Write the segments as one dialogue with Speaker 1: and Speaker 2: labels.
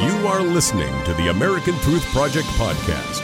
Speaker 1: You are listening to the American Truth Project podcast.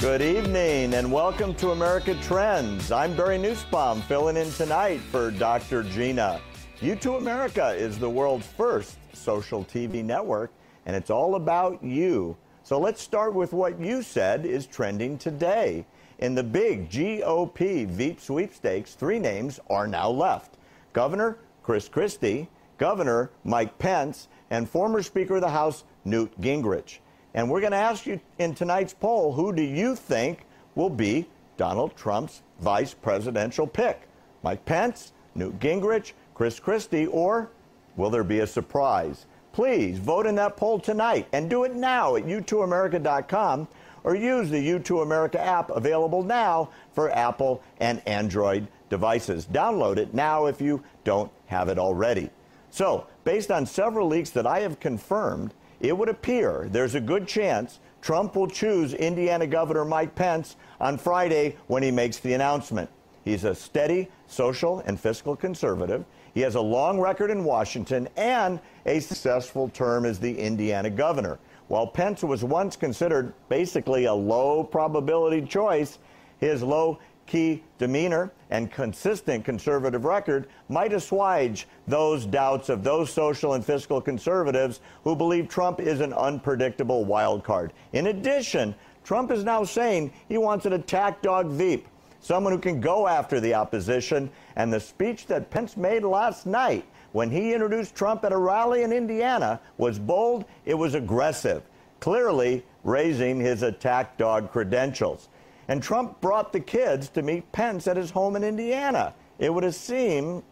Speaker 2: Good evening and welcome to America Trends. I'm Barry Nussbaum filling in tonight for Dr. Gina. YouToo America is the world's first social TV network and it's all about you. So let's start with what you said is trending today. In the big GOP Veep sweepstakes, three names are now left Governor Chris Christie, Governor Mike Pence, and former Speaker of the House Newt Gingrich. And we're going to ask you in tonight's poll who do you think will be Donald Trump's vice presidential pick? Mike Pence, Newt Gingrich, Chris Christie, or will there be a surprise? Please vote in that poll tonight and do it now at youtooamerica.com or use the YouToo America app available now for Apple and Android devices. Download it now if you don't have it already. So, based on several leaks that I have confirmed, it would appear there's a good chance Trump will choose Indiana Governor Mike Pence on Friday when he makes the announcement. He's a steady social and fiscal conservative. He has a long record in Washington and a successful term as the Indiana governor. While Pence was once considered basically a low probability choice, his low key demeanor and consistent conservative record might assuage those doubts of those social and fiscal conservatives who believe Trump is an unpredictable wild card. In addition, Trump is now saying he wants an attack dog Veep, someone who can go after the opposition. And the speech that Pence made last night when he introduced Trump at a rally in Indiana was bold, it was aggressive, clearly raising his attack dog credentials. And Trump brought the kids to meet Pence at his home in Indiana. It would have seemed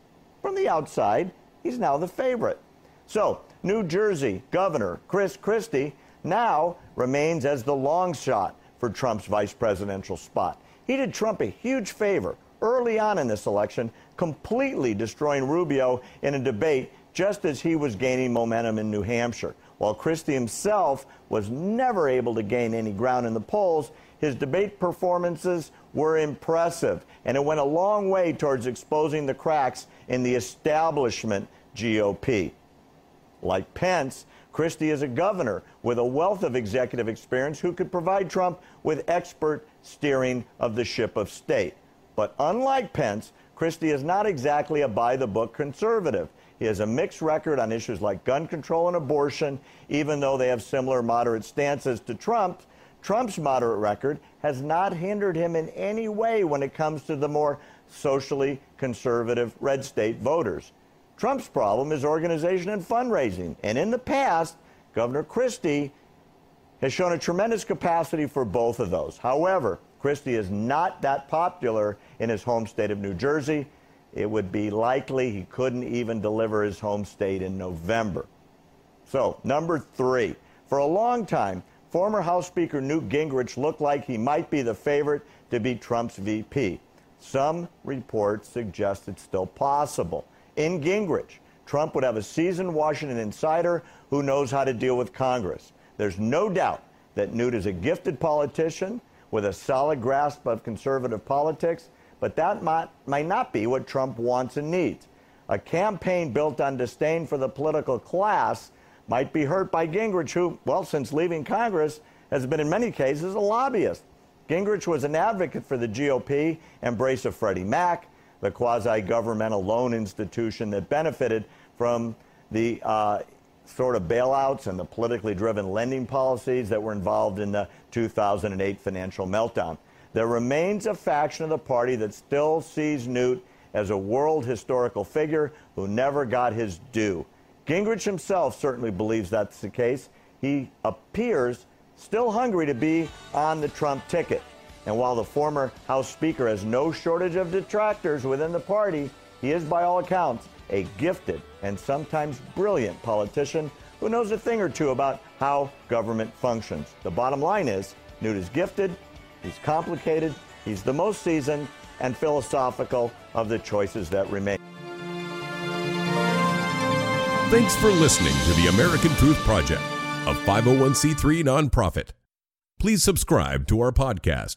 Speaker 2: from the outside he's now the favorite. So, New Jersey Governor Chris Christie now remains as the long shot for Trump's vice presidential spot. He did Trump a huge favor early on in this election, completely destroying Rubio in a debate just as he was gaining momentum in New Hampshire. While Christie himself was never able to gain any ground in the polls, his debate performances were impressive, and it went a long way towards exposing the cracks in the establishment GOP. Like Pence, Christie is a governor with a wealth of executive experience who could provide Trump with expert steering of the ship of state. But unlike Pence, Christie is not exactly a by the book conservative. He has a mixed record on issues like gun control and abortion, even though they have similar moderate stances to Trump. Trump's moderate record has not hindered him in any way when it comes to the more socially conservative red state voters. Trump's problem is organization and fundraising. And in the past, Governor Christie has shown a tremendous capacity for both of those. However, Christie is not that popular in his home state of New Jersey. It would be likely he couldn't even deliver his home state in November. So, number three, for a long time, former House Speaker Newt Gingrich looked like he might be the favorite to be Trump's VP. Some reports suggest it's still possible. In Gingrich, Trump would have a seasoned Washington insider who knows how to deal with Congress. There's no doubt that Newt is a gifted politician with a solid grasp of conservative politics, but that might, might not be what Trump wants and needs. A campaign built on disdain for the political class might be hurt by Gingrich, who, well, since leaving Congress, has been in many cases a lobbyist. Gingrich was an advocate for the GOP embrace of Freddie Mac, the quasi governmental loan institution that benefited from the uh, sort of bailouts and the politically driven lending policies that were involved in the 2008 financial meltdown. There remains a faction of the party that still sees Newt as a world historical figure who never got his due. Gingrich himself certainly believes that's the case. He appears still hungry to be on the Trump ticket. And while the former House Speaker has no shortage of detractors within the party, he is, by all accounts, a gifted and sometimes brilliant politician who knows a thing or two about how government functions. The bottom line is Newt is gifted, he's complicated, he's the most seasoned and philosophical of the choices that remain.
Speaker 1: Thanks for listening to the American Truth Project, a 501c3 nonprofit. Please subscribe to our podcast